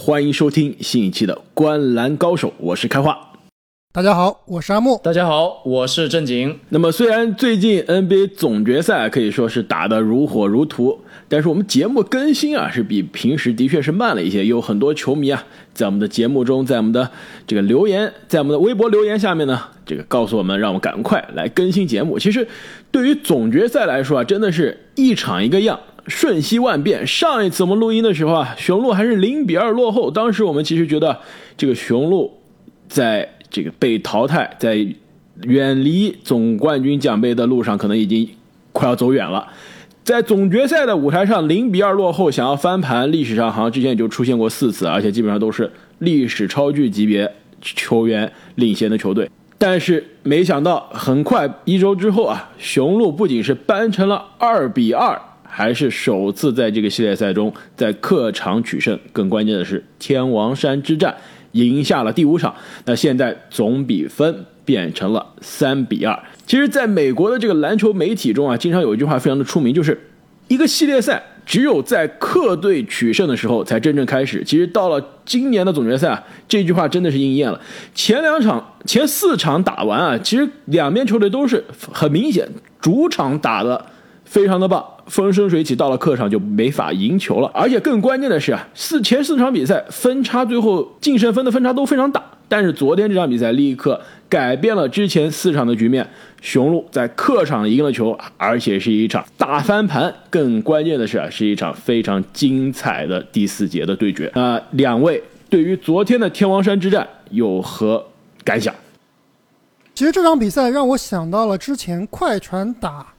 欢迎收听新一期的《观篮高手》，我是开化。大家好，我是阿木。大家好，我是正经。那么，虽然最近 NBA 总决赛可以说是打得如火如荼，但是我们节目更新啊是比平时的确是慢了一些。有很多球迷啊，在我们的节目中，在我们的这个留言，在我们的微博留言下面呢，这个告诉我们，让我们赶快来更新节目。其实，对于总决赛来说啊，真的是一场一个样，瞬息万变。上一次我们录音的时候啊，雄鹿还是零比二落后，当时我们其实觉得这个雄鹿在这个被淘汰，在远离总冠军奖杯的路上，可能已经快要走远了。在总决赛的舞台上，零比二落后，想要翻盘，历史上好像之前也就出现过四次，而且基本上都是历史超巨级别球员领先的球队。但是没想到，很快一周之后啊，雄鹿不仅是扳成了二比二，还是首次在这个系列赛中在客场取胜。更关键的是，天王山之战。赢下了第五场，那现在总比分变成了三比二。其实，在美国的这个篮球媒体中啊，经常有一句话非常的出名，就是一个系列赛只有在客队取胜的时候才真正开始。其实到了今年的总决赛啊，这句话真的是应验了。前两场、前四场打完啊，其实两边球队都是很明显主场打的。非常的棒，风生水起，到了客场就没法赢球了。而且更关键的是啊，四前四场比赛分差最后净胜分的分差都非常大，但是昨天这场比赛立刻改变了之前四场的局面，雄鹿在客场赢了球，而且是一场大翻盘。更关键的是啊，是一场非常精彩的第四节的对决。那两位对于昨天的天王山之战有何感想？其实这场比赛让我想到了之前快船打。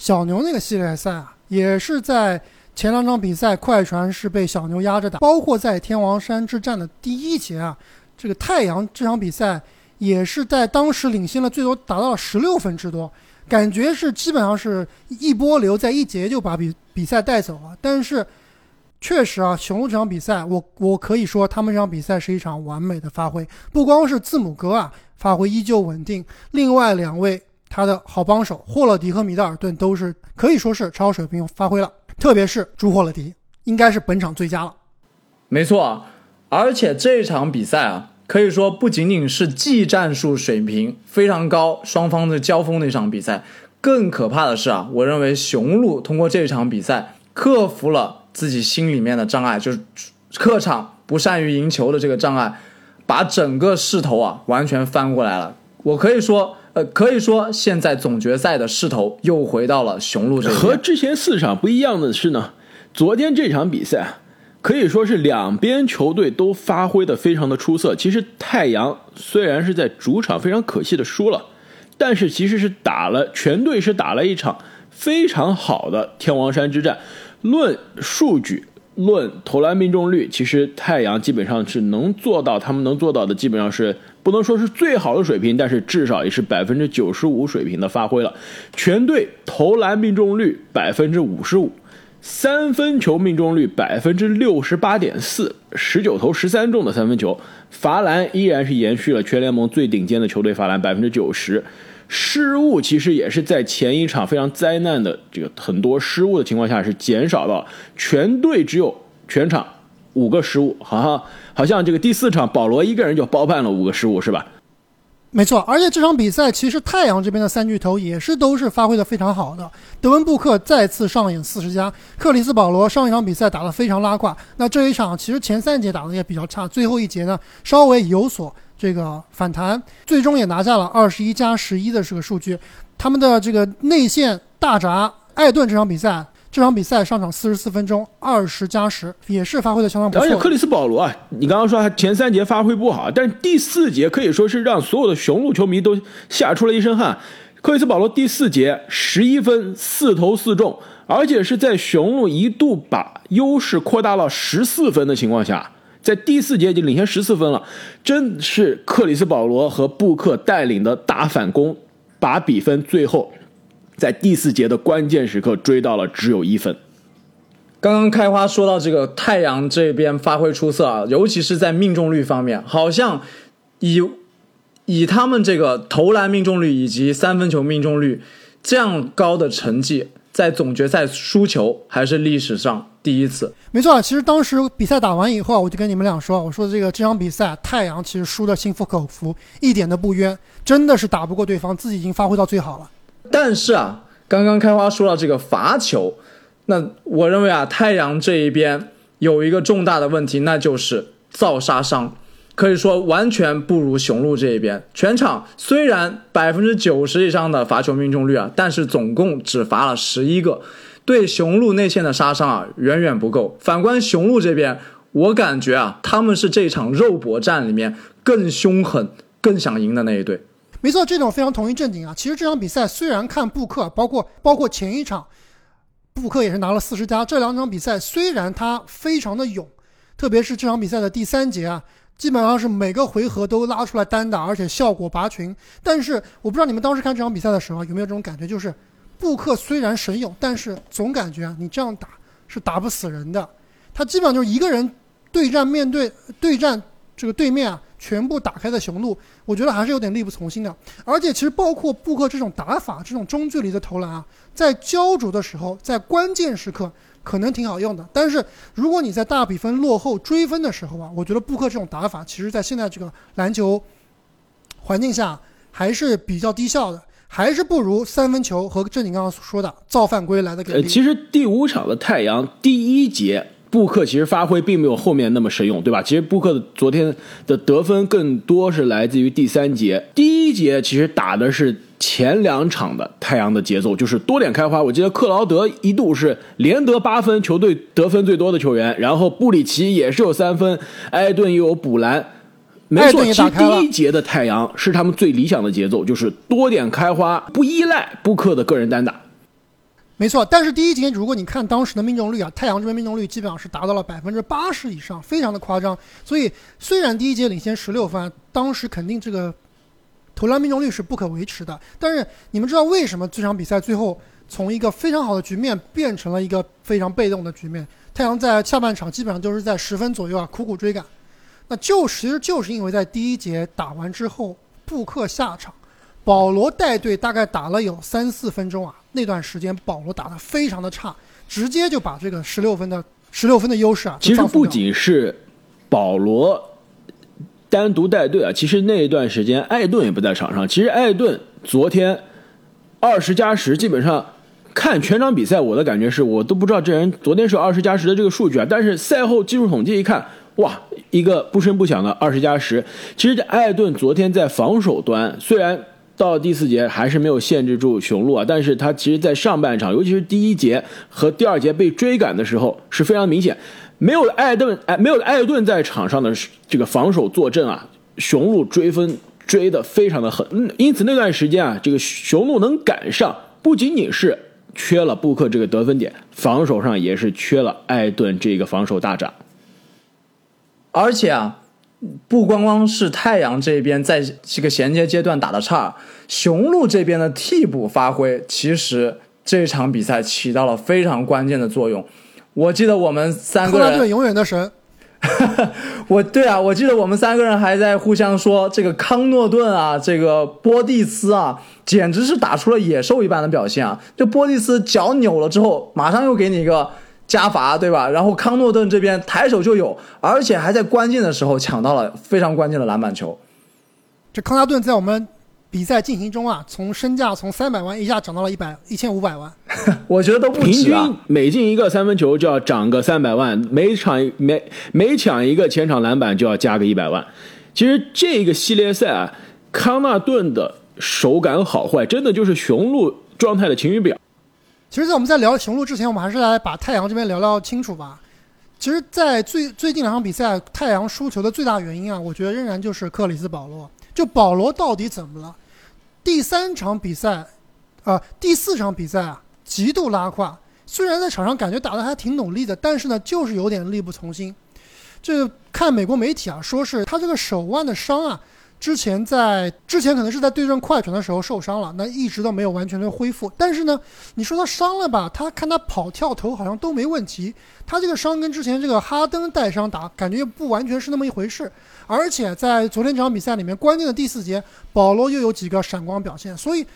小牛那个系列赛啊，也是在前两场比赛，快船是被小牛压着打，包括在天王山之战的第一节啊，这个太阳这场比赛也是在当时领先了最多达到了十六分之多，感觉是基本上是一波流，在一节就把比比赛带走了。但是确实啊，雄鹿这场比赛，我我可以说他们这场比赛是一场完美的发挥，不光是字母哥啊发挥依旧稳定，另外两位。他的好帮手霍勒迪和米德尔顿都是可以说是超水平发挥了，特别是朱霍勒迪，应该是本场最佳了。没错，而且这场比赛啊，可以说不仅仅是技战术水平非常高，双方的交锋的一场比赛，更可怕的是啊，我认为雄鹿通过这场比赛克服了自己心里面的障碍，就是客场不善于赢球的这个障碍，把整个势头啊完全翻过来了。我可以说。呃，可以说现在总决赛的势头又回到了雄鹿这边。和之前四场不一样的是呢，昨天这场比赛可以说是两边球队都发挥的非常的出色。其实太阳虽然是在主场非常可惜的输了，但是其实是打了全队是打了一场非常好的天王山之战。论数据。论投篮命中率，其实太阳基本上是能做到，他们能做到的基本上是不能说是最好的水平，但是至少也是百分之九十五水平的发挥了。全队投篮命中率百分之五十五，三分球命中率百分之六十八点四，十九投十三中的三分球，罚篮依然是延续了全联盟最顶尖的球队罚篮百分之九十。失误其实也是在前一场非常灾难的这个很多失误的情况下是减少到全队只有全场五个失误，好像好像这个第四场保罗一个人就包办了五个失误是吧？没错，而且这场比赛其实太阳这边的三巨头也是都是发挥的非常好的。德文布克再次上演四十加，克里斯保罗上一场比赛打得非常拉胯，那这一场其实前三节打的也比较差，最后一节呢稍微有所。这个反弹最终也拿下了二十一加十一的这个数据，他们的这个内线大闸艾顿这场比赛，这场比赛上场四十四分钟，二十加十，也是发挥的相当不错。而且克里斯保罗啊，你刚刚说他前三节发挥不好，但是第四节可以说是让所有的雄鹿球迷都吓出了一身汗。克里斯保罗第四节十一分四投四中，而且是在雄鹿一度把优势扩大到十四分的情况下。在第四节已经领先十四分了，真是克里斯保罗和布克带领的大反攻，把比分最后在第四节的关键时刻追到了只有一分。刚刚开花说到这个太阳这边发挥出色啊，尤其是在命中率方面，好像以以他们这个投篮命中率以及三分球命中率这样高的成绩，在总决赛输球还是历史上第一次。没错，其实当时比赛打完以后，我就跟你们俩说，我说这个这场比赛太阳其实输的心服口服，一点都不冤，真的是打不过对方，自己已经发挥到最好了。但是啊，刚刚开花说到这个罚球，那我认为啊，太阳这一边有一个重大的问题，那就是造杀伤。可以说完全不如雄鹿这一边。全场虽然百分之九十以上的罚球命中率啊，但是总共只罚了十一个，对雄鹿内线的杀伤啊远远不够。反观雄鹿这边，我感觉啊他们是这场肉搏战里面更凶狠、更想赢的那一队。没错，这种非常同意正经啊。其实这场比赛虽然看布克，包括包括前一场，布克也是拿了四十加。这两场比赛虽然他非常的勇，特别是这场比赛的第三节啊。基本上是每个回合都拉出来单打，而且效果拔群。但是我不知道你们当时看这场比赛的时候有没有这种感觉，就是布克虽然神勇，但是总感觉啊，你这样打是打不死人的。他基本上就是一个人对战，面对对战这个对面啊，全部打开的雄鹿，我觉得还是有点力不从心的。而且其实包括布克这种打法，这种中距离的投篮啊，在焦灼的时候，在关键时刻。可能挺好用的，但是如果你在大比分落后追分的时候啊，我觉得布克这种打法，其实在现在这个篮球环境下还是比较低效的，还是不如三分球和正经刚刚所说的造犯规来的给力。其实第五场的太阳第一节，布克其实发挥并没有后面那么神勇，对吧？其实布克的昨天的得分更多是来自于第三节，第一节其实打的是。前两场的太阳的节奏就是多点开花。我记得克劳德一度是连得八分，球队得分最多的球员。然后布里奇也是有三分，埃顿又有补篮。没错，其实第一节的太阳是他们最理想的节奏，就是多点开花，不依赖布克的个人单打。没错，但是第一节如果你看当时的命中率啊，太阳这边命中率基本上是达到了百分之八十以上，非常的夸张。所以虽然第一节领先十六分，当时肯定这个。投篮命中率是不可维持的，但是你们知道为什么这场比赛最后从一个非常好的局面变成了一个非常被动的局面？太阳在下半场基本上都是在十分左右啊苦苦追赶，那就其实就是因为在第一节打完之后，布克下场，保罗带队大概打了有三四分钟啊，那段时间保罗打得非常的差，直接就把这个十六分的十六分的优势啊，其实不仅是保罗。单独带队啊，其实那一段时间艾顿也不在场上。其实艾顿昨天二十加十，基本上看全场比赛，我的感觉是我都不知道这人昨天是二十加十的这个数据啊。但是赛后技术统计一看，哇，一个不声不响的二十加十。其实艾顿昨天在防守端，虽然到第四节还是没有限制住雄鹿啊，但是他其实在上半场，尤其是第一节和第二节被追赶的时候是非常明显。没有艾顿，哎，没有艾顿在场上的这个防守坐镇啊，雄鹿追分追的非常的狠，嗯，因此那段时间啊，这个雄鹿能赶上，不仅仅是缺了布克这个得分点，防守上也是缺了艾顿这个防守大闸。而且啊，不光光是太阳这边在这个衔接阶段打的差，雄鹿这边的替补发挥，其实这场比赛起到了非常关键的作用。我记得我们三个人，永远的神。我对啊，我记得我们三个人还在互相说这个康诺顿啊，这个波蒂斯啊，简直是打出了野兽一般的表现啊！就波蒂斯脚扭了之后，马上又给你一个加罚，对吧？然后康诺顿这边抬手就有，而且还在关键的时候抢到了非常关键的篮板球。这康纳顿在我们。比赛进行中啊，从身价从三百万一下涨到了一百一千五百万，我觉得都不平均每进一个三分球就要涨个三百万，每场每每抢一个前场篮板就要加个一百万。其实这个系列赛啊，康纳顿的手感好坏，真的就是雄鹿状态的晴雨表。其实，在我们在聊雄鹿之前，我们还是来把太阳这边聊聊清楚吧。其实，在最最近两场比赛，太阳输球的最大原因啊，我觉得仍然就是克里斯保罗。就保罗到底怎么了？第三场比赛，啊，第四场比赛啊，极度拉胯。虽然在场上感觉打得还挺努力的，但是呢，就是有点力不从心。这看美国媒体啊，说是他这个手腕的伤啊。之前在之前可能是在对阵快船的时候受伤了，那一直都没有完全的恢复。但是呢，你说他伤了吧，他看他跑跳投好像都没问题。他这个伤跟之前这个哈登带伤打感觉又不完全是那么一回事。而且在昨天这场比赛里面，关键的第四节，保罗又有几个闪光表现。所以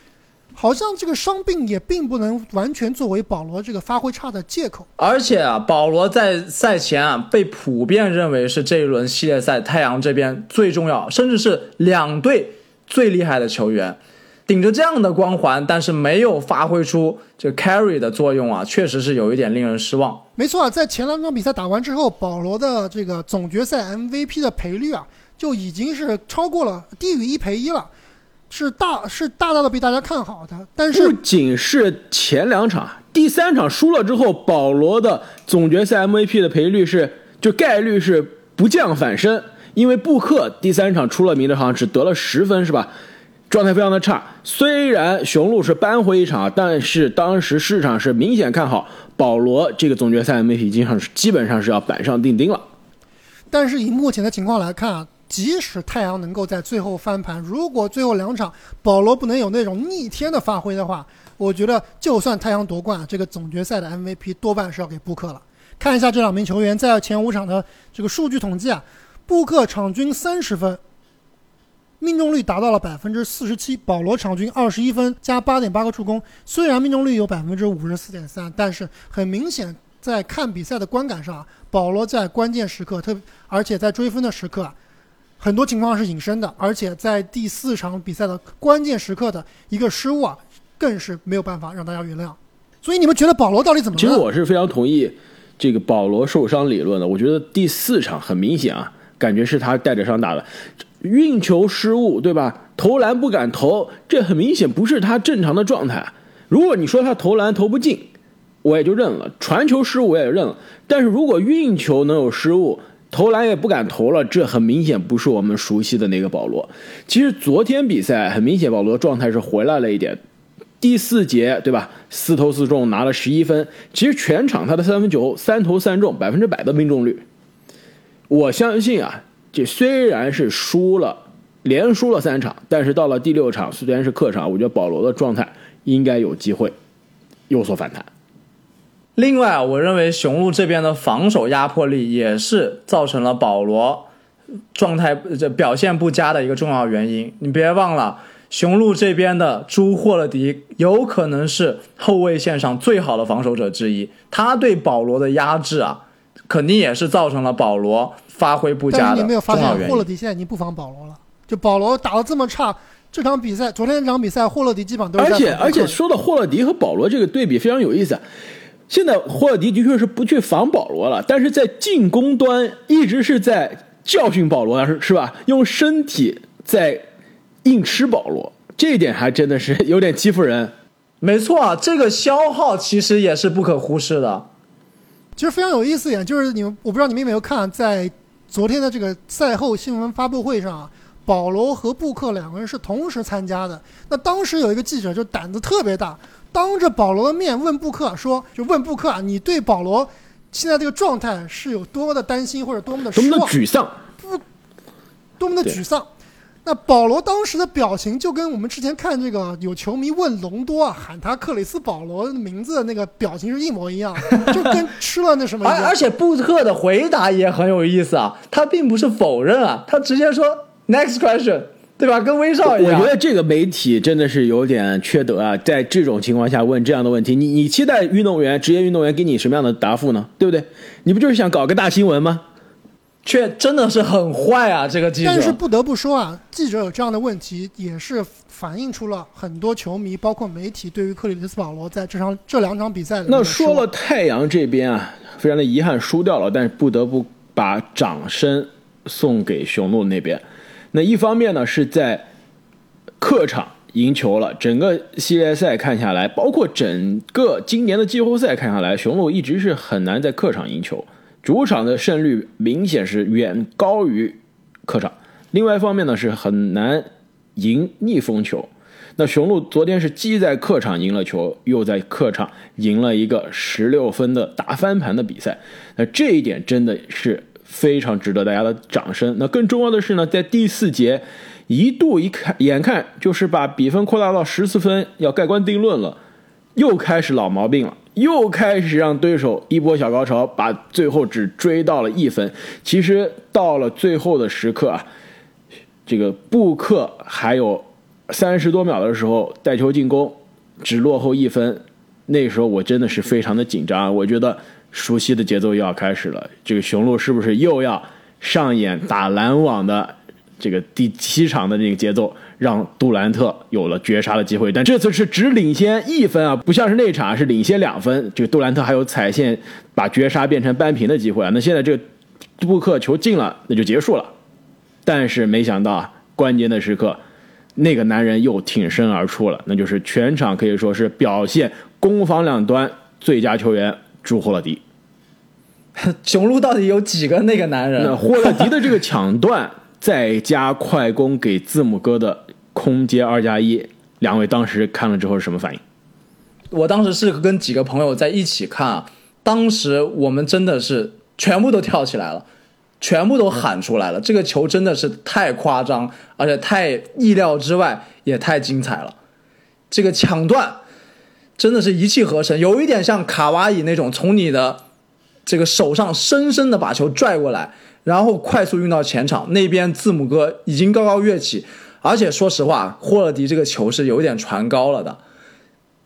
好像这个伤病也并不能完全作为保罗这个发挥差的借口。而且啊，保罗在赛前啊被普遍认为是这一轮系列赛太阳这边最重要，甚至是两队最厉害的球员。顶着这样的光环，但是没有发挥出这 carry 的作用啊，确实是有一点令人失望。没错啊，在前两场比赛打完之后，保罗的这个总决赛 MVP 的赔率啊，就已经是超过了低于一赔一了，是大是大大的被大家看好的。但是不仅是前两场，第三场输了之后，保罗的总决赛 MVP 的赔率是就概率是不降反升，因为布克第三场出了名的，好像只得了十分，是吧？状态非常的差，虽然雄鹿是扳回一场，但是当时市场是明显看好保罗这个总决赛 MVP，基本上是基本上是要板上钉钉了。但是以目前的情况来看啊，即使太阳能够在最后翻盘，如果最后两场保罗不能有那种逆天的发挥的话，我觉得就算太阳夺冠，这个总决赛的 MVP 多半是要给布克了。看一下这两名球员在前五场的这个数据统计啊，布克场均三十分。命中率达到了百分之四十七，保罗场均二十一分加八点八个助攻。虽然命中率有百分之五十四点三，但是很明显，在看比赛的观感上，保罗在关键时刻，特而且在追分的时刻，很多情况是隐身的。而且在第四场比赛的关键时刻的一个失误啊，更是没有办法让大家原谅。所以你们觉得保罗到底怎么了？其实我是非常同意这个保罗受伤理论的。我觉得第四场很明显啊，感觉是他带着伤打的。运球失误，对吧？投篮不敢投，这很明显不是他正常的状态。如果你说他投篮投不进，我也就认了；传球失误我也认了。但是如果运球能有失误，投篮也不敢投了，这很明显不是我们熟悉的那个保罗。其实昨天比赛很明显，保罗状态是回来了一点。第四节，对吧？四投四中，拿了十一分。其实全场他的三分球三投三中，百分之百的命中率。我相信啊。这虽然是输了，连输了三场，但是到了第六场，虽然是客场，我觉得保罗的状态应该有机会有所反弹。另外啊，我认为雄鹿这边的防守压迫力也是造成了保罗状态这表现不佳的一个重要原因。你别忘了，雄鹿这边的朱霍勒迪有可能是后卫线上最好的防守者之一，他对保罗的压制啊，肯定也是造成了保罗。发挥不佳的你没有发现霍勒迪现在已经不防保罗了？就保罗打的这么差，这场比赛，昨天这场比赛，霍勒迪基本上都是。而且而且说到霍勒迪和保罗这个对比非常有意思，现在霍尔迪的确是不去防保罗了，但是在进攻端一直是在教训保罗，是是吧？用身体在硬吃保罗，这一点还真的是有点欺负人。没错啊，这个消耗其实也是不可忽视的。其实非常有意思一点，就是你们，我不知道你们有没有看在。昨天的这个赛后新闻发布会上，保罗和布克两个人是同时参加的。那当时有一个记者就胆子特别大，当着保罗的面问布克说：“就问布克啊，你对保罗现在这个状态是有多么的担心，或者多么的失望、沮丧？不，多么的沮丧。”那保罗当时的表情就跟我们之前看这个有球迷问隆多啊，喊他克里斯保罗名字的那个表情是一模一样，就跟吃了那什么。而而且布克的回答也很有意思啊，他并不是否认啊，他直接说 next question，对吧？跟威少一样。我觉得这个媒体真的是有点缺德啊，在这种情况下问这样的问题，你你期待运动员、职业运动员给你什么样的答复呢？对不对？你不就是想搞个大新闻吗？却真的是很坏啊！这个记者，但是不得不说啊，记者有这样的问题，也是反映出了很多球迷，包括媒体对于克里斯保罗在这场这两场比赛的。那说了太阳这边啊，非常的遗憾输掉了，但是不得不把掌声送给雄鹿那边。那一方面呢，是在客场赢球了，整个系列赛看下来，包括整个今年的季后赛看下来，雄鹿一直是很难在客场赢球。主场的胜率明显是远高于客场。另外一方面呢，是很难赢逆风球。那雄鹿昨天是既在客场赢了球，又在客场赢了一个十六分的大翻盘的比赛。那这一点真的是非常值得大家的掌声。那更重要的是呢，在第四节一度一看，眼看就是把比分扩大到十四分，要盖棺定论了，又开始老毛病了。又开始让对手一波小高潮，把最后只追到了一分。其实到了最后的时刻啊，这个布克还有三十多秒的时候带球进攻，只落后一分，那时候我真的是非常的紧张，我觉得熟悉的节奏又要开始了，这个雄鹿是不是又要上演打篮网的这个第七场的这个节奏，让杜兰特有了绝杀的机会？但这次是只领先一分啊，不像是那场是领先两分，这个杜兰特还有踩线把绝杀变成扳平的机会啊。那现在这个布克球进了，那就结束了。但是没想到啊，关键的时刻。那个男人又挺身而出了，那就是全场可以说是表现攻防两端最佳球员朱霍勒迪。雄鹿到底有几个那个男人？那霍勒迪的这个抢断，再加快攻给字母哥的空接二加一，两位当时看了之后是什么反应？我当时是跟几个朋友在一起看啊，当时我们真的是全部都跳起来了。全部都喊出来了，这个球真的是太夸张，而且太意料之外，也太精彩了。这个抢断真的是一气呵成，有一点像卡哇伊那种，从你的这个手上深深的把球拽过来，然后快速运到前场。那边字母哥已经高高跃起，而且说实话，霍勒迪这个球是有点传高了的。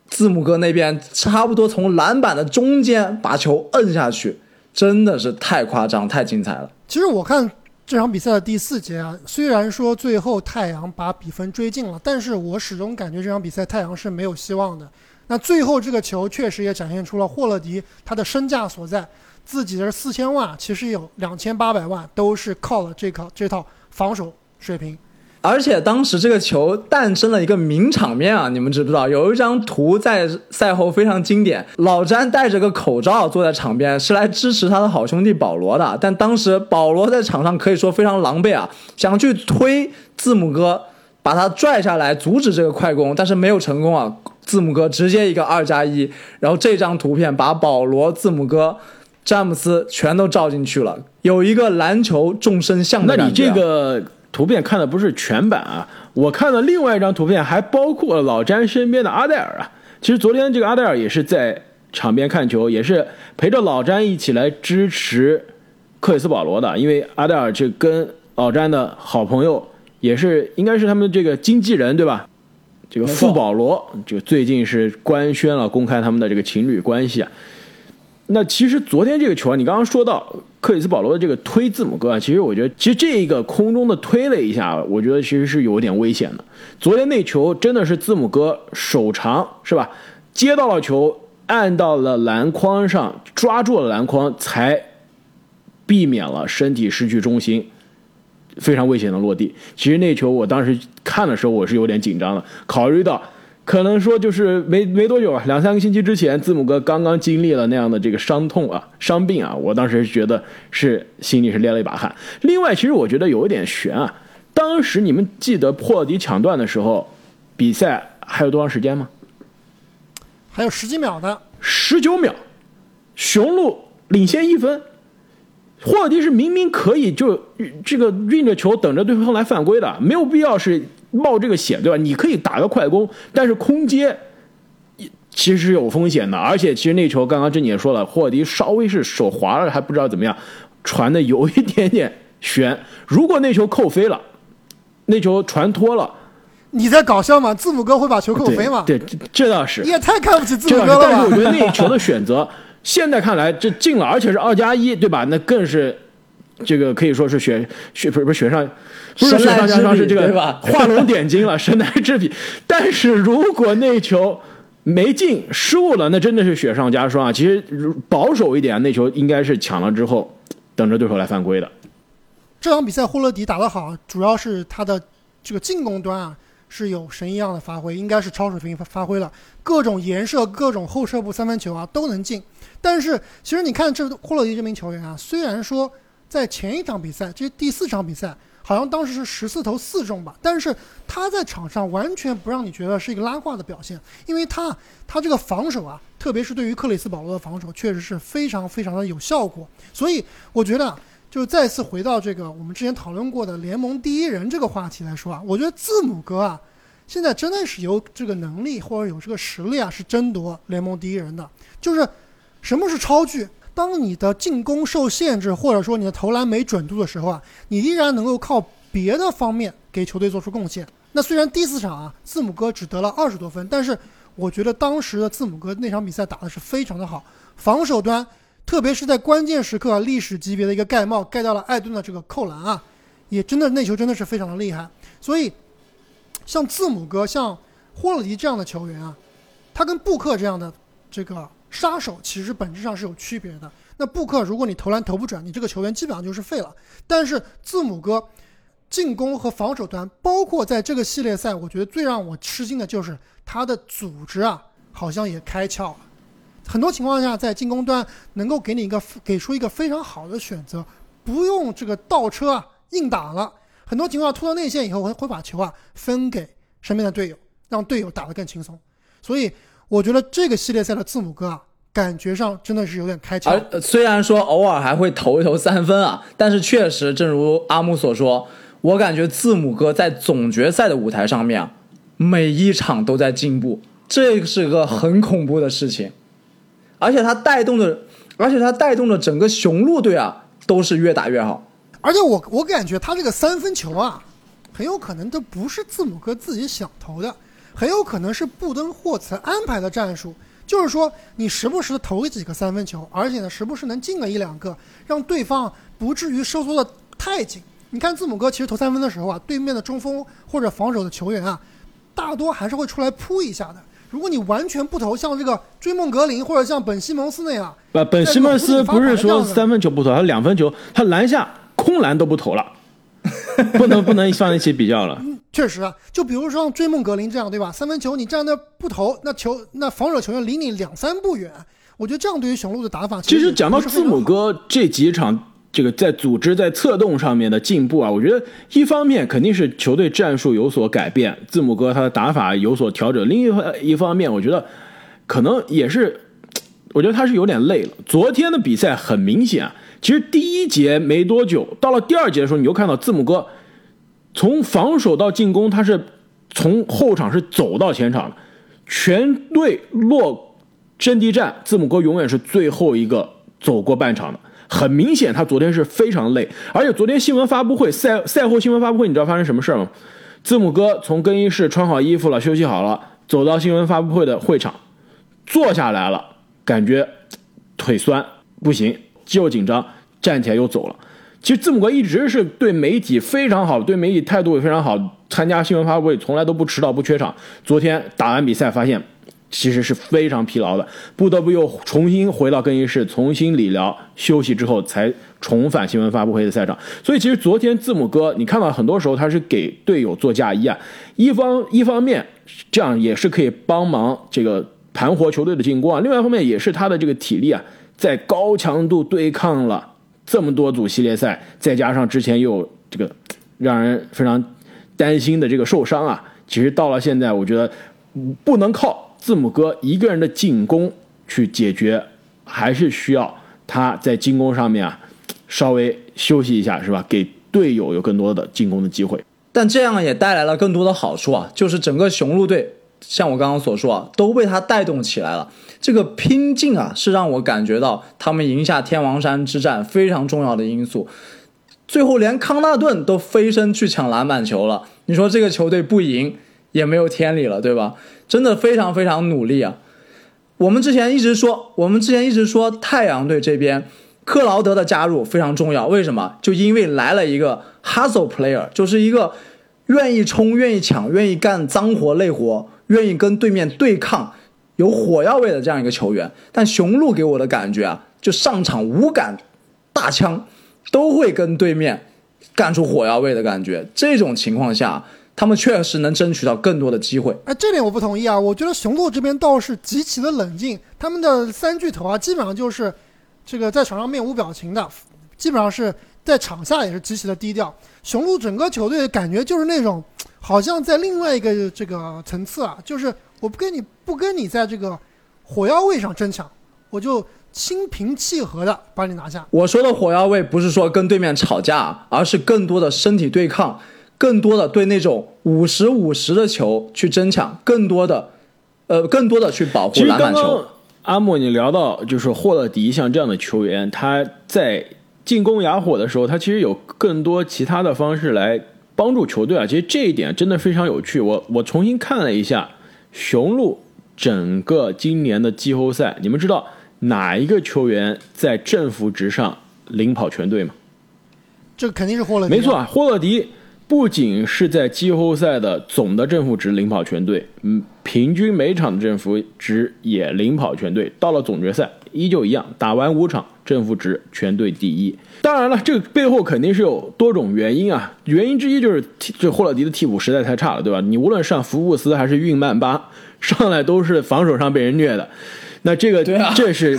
字母哥那边差不多从篮板的中间把球摁下去，真的是太夸张、太精彩了。其实我看这场比赛的第四节啊，虽然说最后太阳把比分追进了，但是我始终感觉这场比赛太阳是没有希望的。那最后这个球确实也展现出了霍勒迪他的身价所在，自己的四千万其实有两千八百万都是靠了这套这套防守水平。而且当时这个球诞生了一个名场面啊，你们知不知道？有一张图在赛后非常经典，老詹戴着个口罩坐在场边，是来支持他的好兄弟保罗的。但当时保罗在场上可以说非常狼狈啊，想去推字母哥，把他拽下来阻止这个快攻，但是没有成功啊。字母哥直接一个二加一，然后这张图片把保罗、字母哥、詹姆斯全都照进去了，有一个篮球众生相的。那你这个。图片看的不是全版啊，我看了另外一张图片还包括了老詹身边的阿黛尔啊。其实昨天这个阿黛尔也是在场边看球，也是陪着老詹一起来支持克里斯保罗的。因为阿黛尔这跟老詹的好朋友，也是应该是他们这个经纪人对吧？这个富保罗就最近是官宣了公开他们的这个情侣关系啊。那其实昨天这个球啊，你刚刚说到克里斯保罗的这个推字母哥啊，其实我觉得，其实这一个空中的推了一下，我觉得其实是有点危险的。昨天那球真的是字母哥手长是吧？接到了球，按到了篮筐上，抓住了篮筐，才避免了身体失去中心，非常危险的落地。其实那球我当时看的时候，我是有点紧张的，考虑到。可能说就是没没多久啊，两三个星期之前，字母哥刚刚经历了那样的这个伤痛啊、伤病啊，我当时觉得是心里是捏了一把汗。另外，其实我觉得有一点悬啊，当时你们记得破底抢断的时候，比赛还有多长时间吗？还有十几秒呢，十九秒，雄鹿领先一分，霍尔迪是明明可以就这个运着球等着对方来犯规的，没有必要是。冒这个险，对吧？你可以打个快攻，但是空接其实是有风险的。而且，其实那球刚刚珍姐也说了，霍尔迪稍微是手滑了，还不知道怎么样，传的有一点点悬。如果那球扣飞了，那球传脱了，你在搞笑吗？字母哥会把球扣飞吗？对，这倒是。你也太看不起字母哥了吧？但是我觉得那球的选择，现在看来这进了，而且是二加一，对吧？那更是。这个可以说是雪雪不是不是雪上，不是雪上加霜，是这个画龙点睛了，神来之笔。但是如果那球没进，失误了，那真的是雪上加霜啊！其实保守一点，那球应该是抢了之后，等着对手来犯规的。这场比赛霍勒迪打得好，主要是他的这个进攻端啊是有神一样的发挥，应该是超水平发发挥了，各种颜射、各种后撤步三分球啊都能进。但是其实你看这霍勒迪这名球员啊，虽然说。在前一场比赛，这第四场比赛，好像当时是十四投四中吧。但是他在场上完全不让你觉得是一个拉胯的表现，因为他他这个防守啊，特别是对于克里斯保罗的防守，确实是非常非常的有效果。所以我觉得，就再次回到这个我们之前讨论过的联盟第一人这个话题来说啊，我觉得字母哥啊，现在真的是有这个能力或者有这个实力啊，是争夺联盟第一人的。就是什么是超巨？当你的进攻受限制，或者说你的投篮没准度的时候啊，你依然能够靠别的方面给球队做出贡献。那虽然第四场啊，字母哥只得了二十多分，但是我觉得当时的字母哥那场比赛打的是非常的好，防守端，特别是在关键时刻，历史级别的一个盖帽盖到了艾顿的这个扣篮啊，也真的那球真的是非常的厉害。所以，像字母哥、像霍勒迪这样的球员啊，他跟布克这样的这个杀手其实本质上是有区别的。那布克，如果你投篮投不准，你这个球员基本上就是废了。但是字母哥。进攻和防守端，包括在这个系列赛，我觉得最让我吃惊的就是他的组织啊，好像也开窍了。很多情况下，在进攻端能够给你一个给出一个非常好的选择，不用这个倒车啊硬打了。很多情况下，突到内线以后，会会把球啊分给身边的队友，让队友打得更轻松。所以，我觉得这个系列赛的字母哥啊，感觉上真的是有点开窍。而虽然说偶尔还会投一投三分啊，但是确实，正如阿木所说。我感觉字母哥在总决赛的舞台上面，每一场都在进步，这是个很恐怖的事情。而且他带动的，而且他带动的整个雄鹿队啊，都是越打越好。而且我我感觉他这个三分球啊，很有可能都不是字母哥自己想投的，很有可能是布登霍茨安排的战术，就是说你时不时的投几个三分球，而且呢时不时能进个一两个，让对方不至于收缩的太紧。你看字母哥其实投三分的时候啊，对面的中锋或者防守的球员啊，大多还是会出来扑一下的。如果你完全不投，像这个追梦格林或者像本西蒙斯那样，不，本西蒙斯不是说三分球不投，他两分球他篮下空篮都不投了，不能不能放一起比较了。确实啊，就比如说像追梦格林这样，对吧？三分球你站那不投，那球那防守球员离你两三步远，我觉得这样对于雄鹿的打法其实讲到字母哥这几场。这个在组织在策动上面的进步啊，我觉得一方面肯定是球队战术有所改变，字母哥他的打法有所调整；另一方一方面，我觉得可能也是，我觉得他是有点累了。昨天的比赛很明显啊，其实第一节没多久，到了第二节的时候，你就看到字母哥从防守到进攻，他是从后场是走到前场的，全队落阵地战，字母哥永远是最后一个走过半场的。很明显，他昨天是非常累，而且昨天新闻发布会赛赛后新闻发布会，你知道发生什么事吗？字母哥从更衣室穿好衣服了，休息好了，走到新闻发布会的会场，坐下来了，感觉腿酸不行，肌肉紧张，站起来又走了。其实字母哥一直是对媒体非常好，对媒体态度也非常好，参加新闻发布会从来都不迟到不缺场。昨天打完比赛发现。其实是非常疲劳的，不得不又重新回到更衣室，重新理疗休息之后，才重返新闻发布会的赛场。所以，其实昨天字母哥，你看到很多时候他是给队友做嫁衣啊，一方一方面这样也是可以帮忙这个盘活球队的进攻啊，另外一方面也是他的这个体力啊，在高强度对抗了这么多组系列赛，再加上之前又这个让人非常担心的这个受伤啊，其实到了现在，我觉得不能靠。字母哥一个人的进攻去解决，还是需要他在进攻上面啊稍微休息一下，是吧？给队友有更多的进攻的机会。但这样也带来了更多的好处啊，就是整个雄鹿队，像我刚刚所说啊，都被他带动起来了。这个拼劲啊，是让我感觉到他们赢下天王山之战非常重要的因素。最后连康纳顿都飞身去抢篮板球了，你说这个球队不赢也没有天理了，对吧？真的非常非常努力啊！我们之前一直说，我们之前一直说太阳队这边克劳德的加入非常重要。为什么？就因为来了一个 hustle player，就是一个愿意冲、愿意抢、愿意干脏活累活、愿意跟对面对抗、有火药味的这样一个球员。但雄鹿给我的感觉啊，就上场无感大枪都会跟对面干出火药味的感觉。这种情况下。他们确实能争取到更多的机会，哎，这点我不同意啊！我觉得雄鹿这边倒是极其的冷静，他们的三巨头啊，基本上就是这个在场上面无表情的，基本上是在场下也是极其的低调。雄鹿整个球队感觉就是那种，好像在另外一个这个层次啊，就是我不跟你不跟你在这个火药味上争抢，我就心平气和的把你拿下。我说的火药味不是说跟对面吵架，而是更多的身体对抗。更多的对那种五十五十的球去争抢，更多的，呃，更多的去保护篮板球。阿莫，你聊到就是霍勒迪像这样的球员，他在进攻哑火的时候，他其实有更多其他的方式来帮助球队啊。其实这一点真的非常有趣。我我重新看了一下雄鹿整个今年的季后赛，你们知道哪一个球员在正负值上领跑全队吗？这肯定是霍勒迪。没错，啊，霍勒迪不仅是在季后赛的总的正负值领跑全队，嗯，平均每场的正负值也领跑全队。到了总决赛，依旧一样，打完五场正负值全队第一。当然了，这个背后肯定是有多种原因啊。原因之一就是这霍勒迪的替补实在太差了，对吧？你无论上福布斯还是运曼巴，上来都是防守上被人虐的。那这个，这是。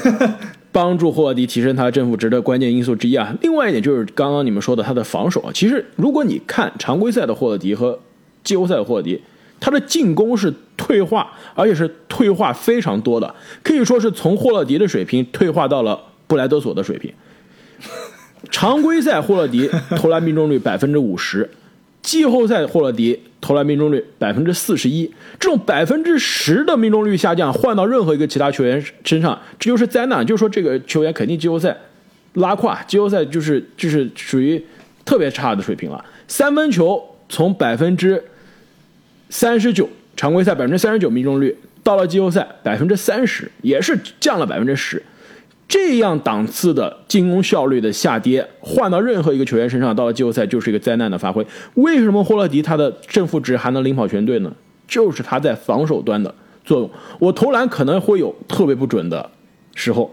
帮助霍迪提升他正负值的关键因素之一啊。另外一点就是刚刚你们说的他的防守啊。其实如果你看常规赛的霍迪和季后赛的霍迪，他的进攻是退化，而且是退化非常多的，可以说是从霍勒迪的水平退化到了布莱德索的水平。常规赛霍勒迪投篮命中率百分之五十。季后赛霍勒迪投篮命中率百分之四十一，这种百分之十的命中率下降，换到任何一个其他球员身上，这就是灾难。就是说，这个球员肯定季后赛拉胯，季后赛就是就是属于特别差的水平了。三分球从百分之三十九，常规赛百分之三十九命中率，到了季后赛百分之三十，也是降了百分之十。这样档次的进攻效率的下跌，换到任何一个球员身上，到了季后赛就是一个灾难的发挥。为什么霍勒迪他的正负值还能领跑全队呢？就是他在防守端的作用。我投篮可能会有特别不准的时候，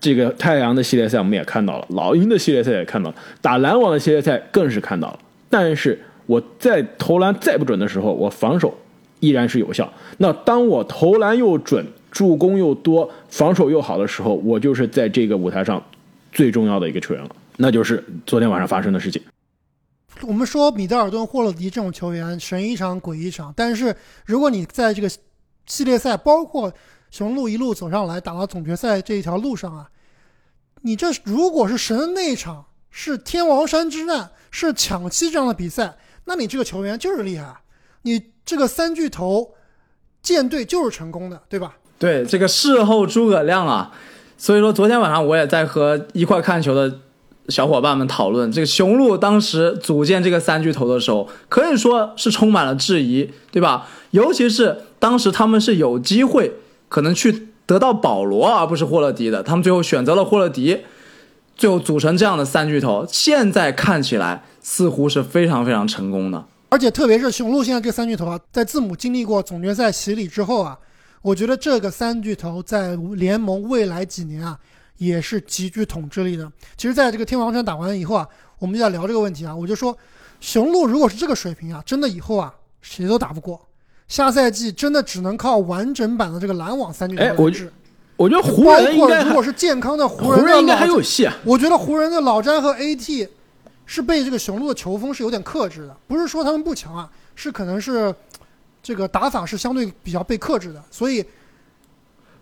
这个太阳的系列赛我们也看到了，老鹰的系列赛也看到了，打篮网的系列赛更是看到了。但是我在投篮再不准的时候，我防守依然是有效。那当我投篮又准。助攻又多，防守又好的时候，我就是在这个舞台上最重要的一个球员了。那就是昨天晚上发生的事情。我们说米德尔顿、霍勒迪这种球员神一场鬼一场，但是如果你在这个系列赛，包括雄鹿一路走上来打到总决赛这一条路上啊，你这如果是神那一场是天王山之战，是抢七这样的比赛，那你这个球员就是厉害，你这个三巨头舰队就是成功的，对吧？对这个事后诸葛亮啊，所以说昨天晚上我也在和一块看球的小伙伴们讨论，这个雄鹿当时组建这个三巨头的时候，可以说是充满了质疑，对吧？尤其是当时他们是有机会可能去得到保罗而不是霍勒迪的，他们最后选择了霍勒迪，最后组成这样的三巨头，现在看起来似乎是非常非常成功的。而且特别是雄鹿现在这三巨头啊，在字母经历过总决赛洗礼之后啊。我觉得这个三巨头在联盟未来几年啊，也是极具统治力的。其实，在这个天王山打完以后啊，我们就在聊这个问题啊。我就说，雄鹿如果是这个水平啊，真的以后啊，谁都打不过。下赛季真的只能靠完整版的这个篮网三巨头。哎，我我觉得湖人应该如果是健康的湖人，应该还有戏啊。我觉得湖人的老詹和 AT 是被这个雄鹿的球风是有点克制的，不是说他们不强啊，是可能是。这个打法是相对比较被克制的，所以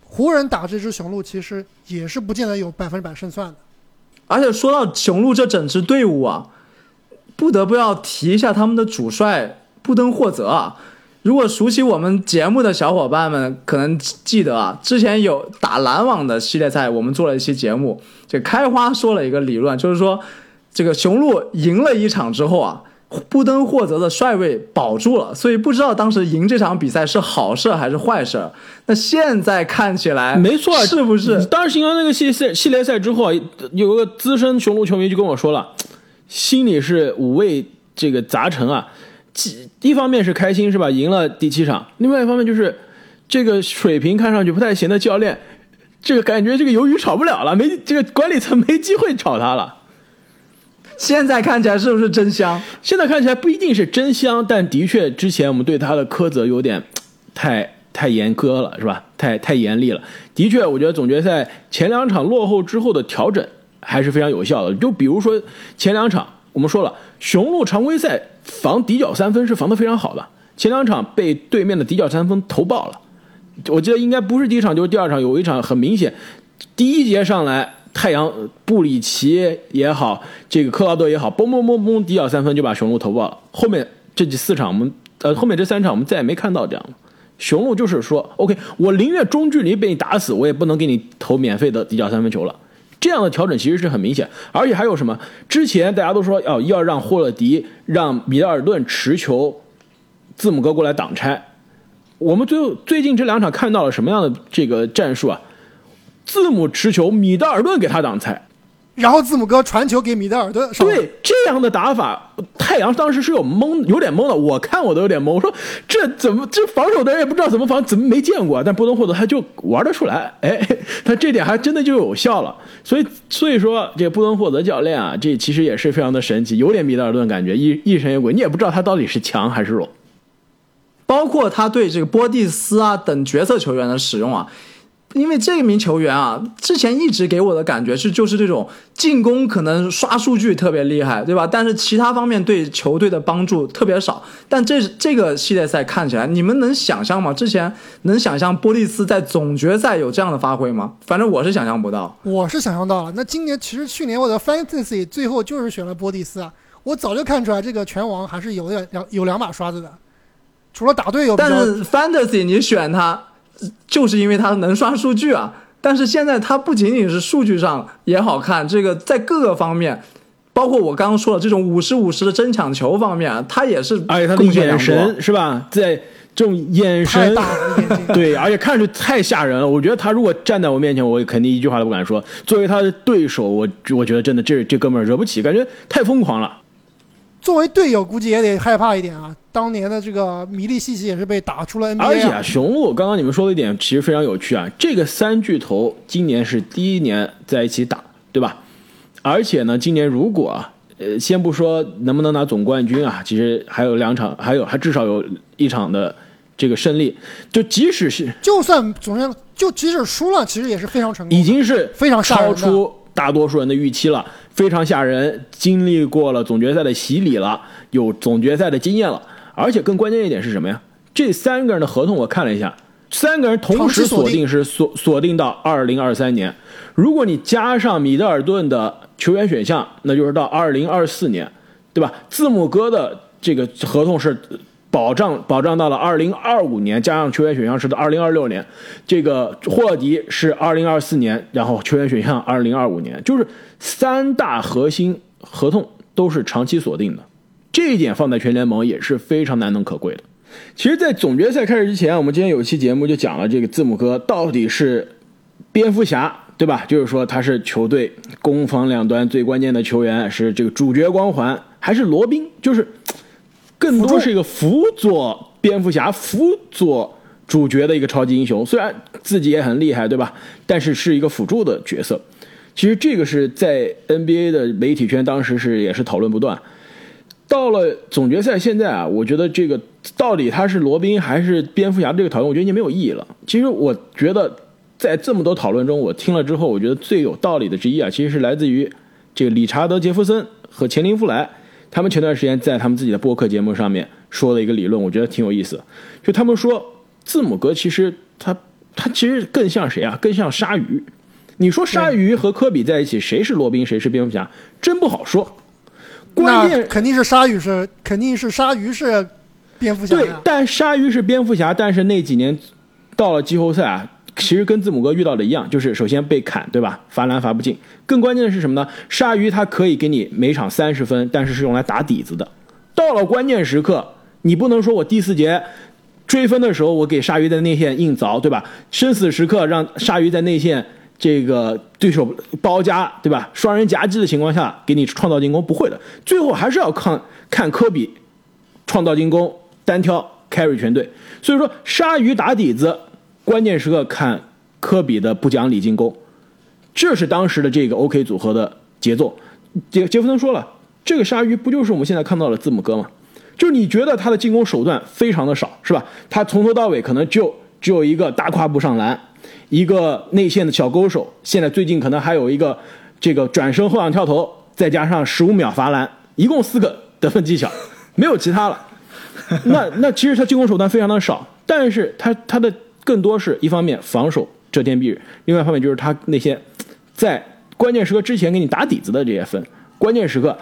湖人打这支雄鹿其实也是不见得有百分之百胜算的。而且说到雄鹿这整支队伍啊，不得不要提一下他们的主帅布登霍泽啊。如果熟悉我们节目的小伙伴们可能记得啊，之前有打篮网的系列赛，我们做了一期节目，这开花说了一个理论，就是说这个雄鹿赢了一场之后啊。布登霍泽的帅位保住了，所以不知道当时赢这场比赛是好事还是坏事。那现在看起来没错，是不是？当时赢了那个系赛系列赛之后，有个资深雄鹿球迷就跟我说了，心里是五味这个杂陈啊。一方面是开心是吧，赢了第七场；另外一方面就是这个水平看上去不太行的教练，这个感觉这个鱿鱼炒不了了，没这个管理层没机会炒他了。现在看起来是不是真香？现在看起来不一定是真香，但的确之前我们对他的苛责有点太太严苛了，是吧？太太严厉了。的确，我觉得总决赛前两场落后之后的调整还是非常有效的。就比如说前两场，我们说了，雄鹿常规赛防底角三分是防得非常好的，前两场被对面的底角三分投爆了。我记得应该不是第一场就是第二场，有一场很明显，第一节上来。太阳布里奇也好，这个克劳德也好，嘣嘣嘣嘣，底角三分就把雄鹿投爆了。后面这几四场，我们呃后面这三场我们再也没看到这样了。雄鹿就是说，OK，我宁愿中距离被你打死，我也不能给你投免费的底角三分球了。这样的调整其实是很明显，而且还有什么？之前大家都说要要让霍勒迪、让米德尔顿持球，字母哥过来挡拆。我们最后最近这两场看到了什么样的这个战术啊？字母持球，米德尔顿给他挡拆，然后字母哥传球给米德尔顿。对这样的打法，太阳当时是有懵，有点懵的。我看我都有点懵，我说这怎么这防守的人也不知道怎么防，怎么没见过？但波登霍德他就玩得出来，哎，他这点还真的就有效了。所以所以说，这布登霍德教练啊，这其实也是非常的神奇，有点米德尔顿感觉，一一神一鬼，你也不知道他到底是强还是弱。包括他对这个波蒂斯啊等角色球员的使用啊。因为这名球员啊，之前一直给我的感觉是，就是这种进攻可能刷数据特别厉害，对吧？但是其他方面对球队的帮助特别少。但这这个系列赛看起来，你们能想象吗？之前能想象波利斯在总决赛有这样的发挥吗？反正我是想象不到。我是想象到了。那今年其实去年我的 fantasy 最后就是选了波蒂斯啊，我早就看出来这个拳王还是有两两有两把刷子的，除了打队友。但是 fantasy 你选他。就是因为他能刷数据啊，但是现在他不仅仅是数据上也好看，这个在各个方面，包括我刚刚说的这种五十五十的争抢球方面，他也是，而且他的眼神是吧，在这种眼神，对，而且看上去太吓人了。我觉得他如果站在我面前，我肯定一句话都不敢说。作为他的对手，我我觉得真的这这哥们儿惹不起，感觉太疯狂了。作为队友，估计也得害怕一点啊。当年的这个米利西奇也是被打出了 NBA。而且啊，雄鹿刚刚你们说的一点其实非常有趣啊。这个三巨头今年是第一年在一起打，对吧？而且呢，今年如果啊呃，先不说能不能拿总冠军啊，其实还有两场，还有还至少有一场的这个胜利。就即使是就算总决就即使输了，其实也是非常成功，已经是非常超出大多数人的预期了。非常吓人，经历过了总决赛的洗礼了，有总决赛的经验了，而且更关键一点是什么呀？这三个人的合同我看了一下，三个人同时锁定是锁锁定到二零二三年，如果你加上米德尔顿的球员选项，那就是到二零二四年，对吧？字母哥的这个合同是。保障保障到了二零二五年，加上球员选项是到二零二六年，这个霍迪是二零二四年，然后球员选项二零二五年，就是三大核心合同都是长期锁定的，这一点放在全联盟也是非常难能可贵的。其实，在总决赛开始之前，我们今天有一期节目就讲了这个字母哥到底是蝙蝠侠，对吧？就是说他是球队攻防两端最关键的球员，是这个主角光环，还是罗宾？就是。更多是一个辅佐蝙蝠侠、辅佐主角的一个超级英雄，虽然自己也很厉害，对吧？但是是一个辅助的角色。其实这个是在 NBA 的媒体圈当时是也是讨论不断。到了总决赛，现在啊，我觉得这个到底他是罗宾还是蝙蝠侠这个讨论，我觉得已经没有意义了。其实我觉得在这么多讨论中，我听了之后，我觉得最有道理的之一啊，其实是来自于这个理查德·杰弗森和钱林·弗莱。他们前段时间在他们自己的播客节目上面说了一个理论，我觉得挺有意思。就他们说，字母哥其实他他其实更像谁啊？更像鲨鱼。你说鲨鱼和科比在一起，谁是罗宾，谁是蝙蝠侠？真不好说。关键肯定是鲨鱼是肯定是鲨鱼是蝙蝠侠。对，但鲨鱼是蝙蝠侠，但是那几年到了季后赛啊。其实跟字母哥遇到的一样，就是首先被砍，对吧？罚篮罚不进。更关键的是什么呢？鲨鱼它可以给你每场三十分，但是是用来打底子的。到了关键时刻，你不能说我第四节追分的时候，我给鲨鱼在内线硬凿，对吧？生死时刻让鲨鱼在内线这个对手包夹，对吧？双人夹击的情况下给你创造进攻，不会的。最后还是要看看科比创造进攻，单挑 carry 全队。所以说，鲨鱼打底子。关键时刻看科比的不讲理进攻，这是当时的这个 OK 组合的节奏。杰杰弗森说了，这个鲨鱼不就是我们现在看到的字母哥吗？就是你觉得他的进攻手段非常的少，是吧？他从头到尾可能就只有一个大跨步上篮，一个内线的小勾手，现在最近可能还有一个这个转身后仰跳投，再加上十五秒罚篮，一共四个得分技巧，没有其他了。那那其实他进攻手段非常的少，但是他他的。更多是一方面防守遮天蔽日，另外一方面就是他那些在关键时刻之前给你打底子的这些分，关键时刻，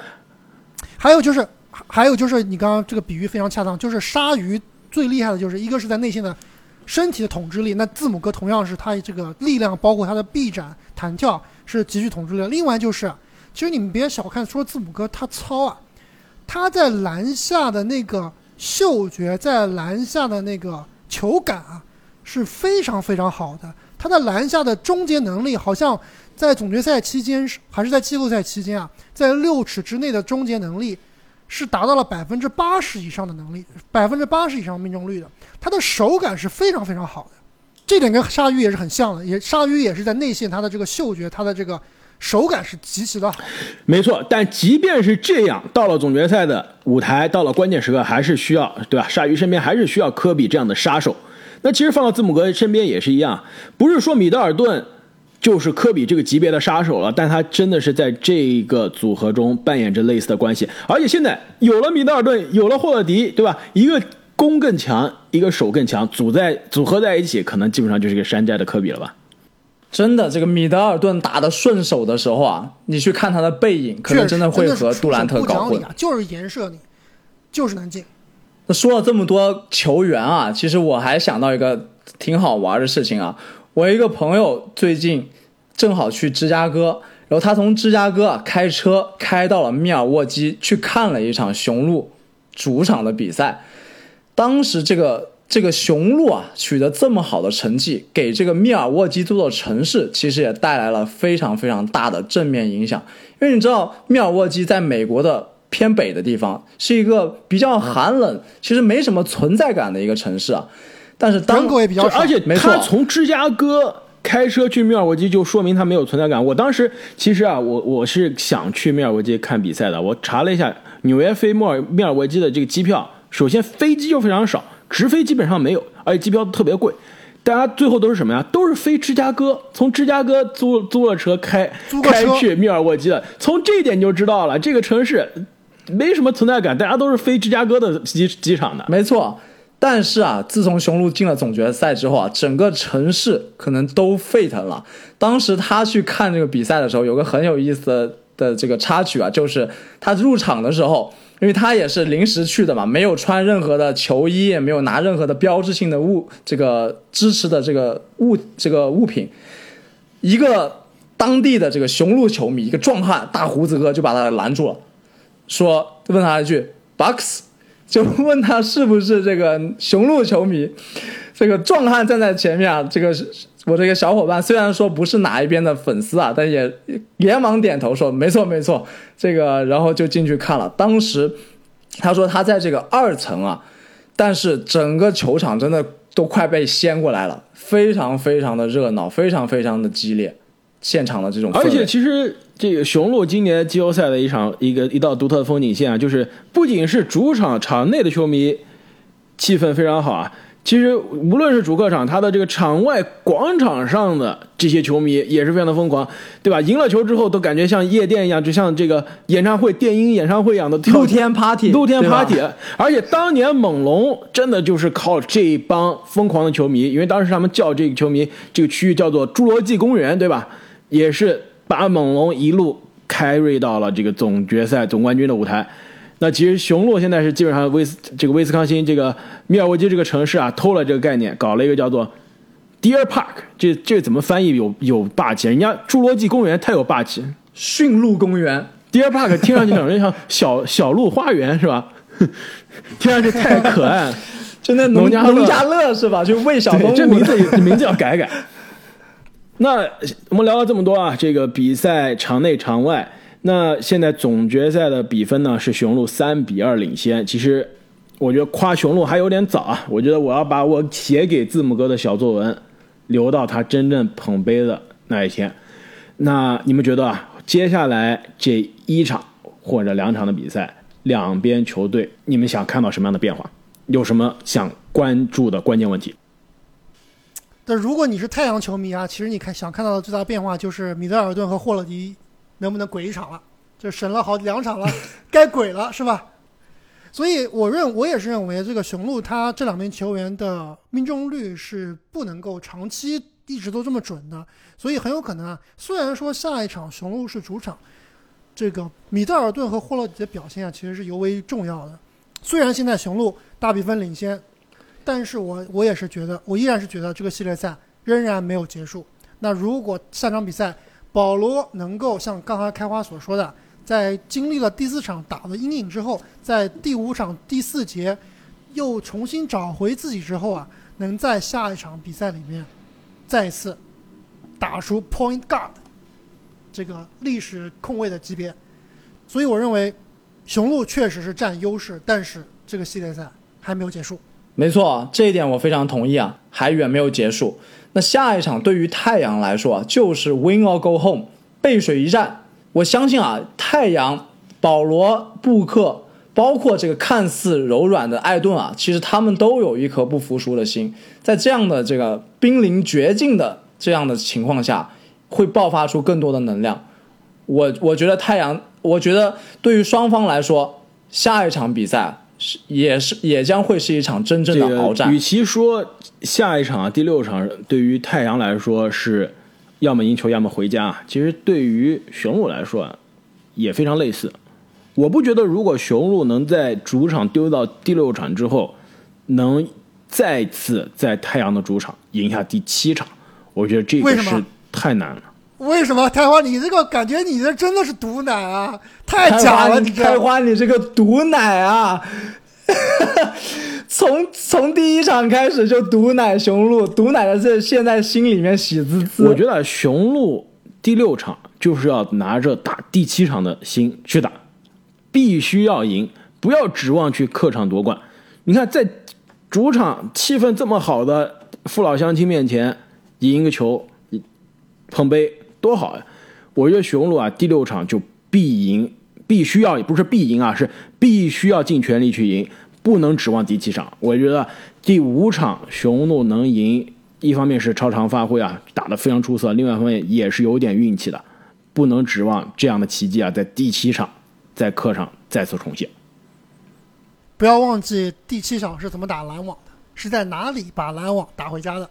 还有就是还有就是你刚刚这个比喻非常恰当，就是鲨鱼最厉害的就是一个是在内线的身体的统治力，那字母哥同样是他这个力量，包括他的臂展弹跳是极具统治力。另外就是，其实你们别小看说字母哥他糙啊，他在篮下的那个嗅觉，在篮下的那个。球感啊是非常非常好的，他的篮下的终结能力好像在总决赛期间还是在季后赛期间啊，在六尺之内的终结能力是达到了百分之八十以上的能力，百分之八十以上命中率的，他的手感是非常非常好的，这点跟鲨鱼也是很像的，也鲨鱼也是在内线他的这个嗅觉，他的这个。手感是极其的好，没错。但即便是这样，到了总决赛的舞台，到了关键时刻，还是需要，对吧？鲨鱼身边还是需要科比这样的杀手。那其实放到字母哥身边也是一样，不是说米德尔顿就是科比这个级别的杀手了，但他真的是在这个组合中扮演着类似的关系。而且现在有了米德尔顿，有了霍勒迪，对吧？一个攻更强，一个守更强，组在组合在一起，可能基本上就是一个山寨的科比了吧。真的，这个米德尔顿打的顺手的时候啊，你去看他的背影，可能真的会和杜兰特搞混。啊就是颜射你，就是难进。那说了这么多球员啊，其实我还想到一个挺好玩的事情啊。我一个朋友最近正好去芝加哥，然后他从芝加哥啊开车开到了密尔沃基去看了一场雄鹿主场的比赛，当时这个。这个雄鹿啊，取得这么好的成绩，给这个密尔沃基这座城市其实也带来了非常非常大的正面影响。因为你知道，密尔沃基在美国的偏北的地方，是一个比较寒冷，其实没什么存在感的一个城市啊。但是当也比较而且他从芝加哥开车去密尔沃基，就说明他没有存在感。我当时其实啊，我我是想去密尔沃基看比赛的。我查了一下纽约飞莫尔密尔沃基的这个机票，首先飞机就非常少。直飞基本上没有，而且机票特别贵，大家最后都是什么呀？都是飞芝加哥，从芝加哥租租了车开开去密尔沃基的。从这一点你就知道了，这个城市没什么存在感，大家都是飞芝加哥的机机场的。没错，但是啊，自从雄鹿进了总决赛之后啊，整个城市可能都沸腾了。当时他去看这个比赛的时候，有个很有意思的的这个插曲啊，就是他入场的时候。因为他也是临时去的嘛，没有穿任何的球衣，也没有拿任何的标志性的物，这个支持的这个物这个物品。一个当地的这个雄鹿球迷，一个壮汉大胡子哥就把他拦住了，说问他一句 “box”，就问他是不是这个雄鹿球迷。这个壮汉站在前面啊，这个我这个小伙伴虽然说不是哪一边的粉丝啊，但也连忙点头说没错没错，这个然后就进去看了。当时他说他在这个二层啊，但是整个球场真的都快被掀过来了，非常非常的热闹，非常非常的激烈，现场的这种。而且其实这个雄鹿今年季后赛的一场一个一道独特的风景线啊，就是不仅是主场场内的球迷气氛非常好啊。其实无论是主客场，他的这个场外广场上的这些球迷也是非常的疯狂，对吧？赢了球之后都感觉像夜店一样，就像这个演唱会、电音演唱会一样的露天 party，露天 party。而且当年猛龙真的就是靠这帮疯狂的球迷，因为当时他们叫这个球迷这个区域叫做侏罗纪公园，对吧？也是把猛龙一路开瑞到了这个总决赛总冠军的舞台。那其实雄鹿现在是基本上威斯这个威斯康星这个密尔沃基这个城市啊偷了这个概念，搞了一个叫做 Deer Park，这这怎么翻译有有霸气？人家侏罗纪公园太有霸气，驯鹿公园 Deer Park 听上去感觉像小小鹿花园是吧？听上去太可爱，就那农家农家乐是吧？就喂小动物，这名字名字要改改。那我们聊了这么多啊，这个比赛场内场外。那现在总决赛的比分呢是雄鹿三比二领先。其实我觉得夸雄鹿还有点早啊。我觉得我要把我写给字母哥的小作文留到他真正捧杯的那一天。那你们觉得啊，接下来这一场或者两场的比赛，两边球队你们想看到什么样的变化？有什么想关注的关键问题？但如果你是太阳球迷啊，其实你看想看到的最大变化就是米德尔顿和霍勒迪。能不能鬼一场了？就审了好两场了，该鬼了是吧？所以我认我也是认为这个雄鹿他这两名球员的命中率是不能够长期一直都这么准的，所以很有可能啊。虽然说下一场雄鹿是主场，这个米德尔顿和霍勒迪的表现啊其实是尤为重要的。虽然现在雄鹿大比分领先，但是我我也是觉得，我依然是觉得这个系列赛仍然没有结束。那如果下场比赛，保罗能够像刚才开花所说的，在经历了第四场打的阴影之后，在第五场第四节又重新找回自己之后啊，能在下一场比赛里面再次打出 point guard 这个历史控卫的级别。所以我认为雄鹿确实是占优势，但是这个系列赛还没有结束。没错，这一点我非常同意啊，还远没有结束。那下一场对于太阳来说啊，就是 win or go home 背水一战。我相信啊，太阳、保罗、布克，包括这个看似柔软的艾顿啊，其实他们都有一颗不服输的心。在这样的这个濒临绝境的这样的情况下，会爆发出更多的能量。我我觉得太阳，我觉得对于双方来说，下一场比赛是也是也将会是一场真正的鏖战。与其说下一场第六场对于太阳来说是要么赢球要么回家，其实对于雄鹿来说也非常类似。我不觉得如果雄鹿能在主场丢到第六场之后，能再次在太阳的主场赢下第七场，我觉得这个是太难了。为什么开花？你这个感觉，你这真的是毒奶啊！太假了，你开花，你这个毒奶啊！从从第一场开始就毒奶雄鹿，毒奶的这现在心里面喜滋滋。我觉得雄鹿第六场就是要拿着打第七场的心去打，必须要赢，不要指望去客场夺冠。你看，在主场气氛这么好的父老乡亲面前赢一个球，捧杯多好呀！我觉得雄鹿啊，第六场就必赢，必须要不是必赢啊，是必须要尽全力去赢。不能指望第七场，我觉得第五场雄鹿能赢，一方面是超常发挥啊，打得非常出色；另外一方面也是有点运气的，不能指望这样的奇迹啊，在第七场在客场再次重现。不要忘记第七场是怎么打篮网的，是在哪里把篮网打回家的。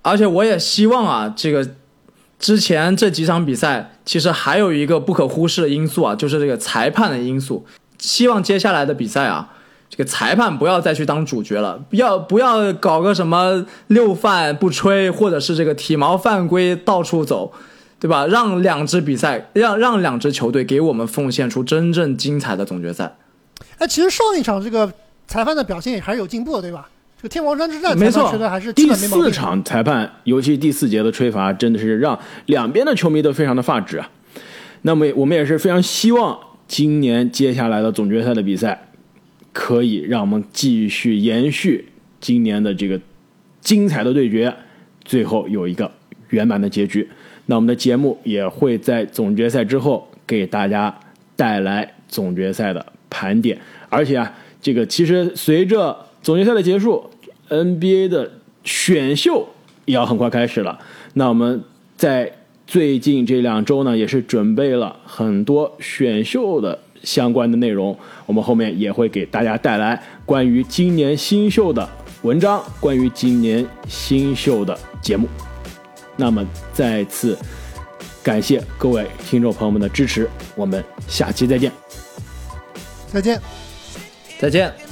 而且我也希望啊，这个之前这几场比赛其实还有一个不可忽视的因素啊，就是这个裁判的因素。希望接下来的比赛啊。这个裁判不要再去当主角了，不要不要搞个什么六犯不吹，或者是这个体毛犯规到处走，对吧？让两支比赛，让让两支球队给我们奉献出真正精彩的总决赛。哎，其实上一场这个裁判的表现也还是有进步的，对吧？这个天王山之战，没错，觉得还是第四场裁判，尤其第四节的吹罚，真的是让两边的球迷都非常的发指啊。那么我们也是非常希望今年接下来的总决赛的比赛。可以让我们继续延续今年的这个精彩的对决，最后有一个圆满的结局。那我们的节目也会在总决赛之后给大家带来总决赛的盘点。而且啊，这个其实随着总决赛的结束，NBA 的选秀也要很快开始了。那我们在最近这两周呢，也是准备了很多选秀的。相关的内容，我们后面也会给大家带来关于今年新秀的文章，关于今年新秀的节目。那么，再次感谢各位听众朋友们的支持，我们下期再见。再见，再见。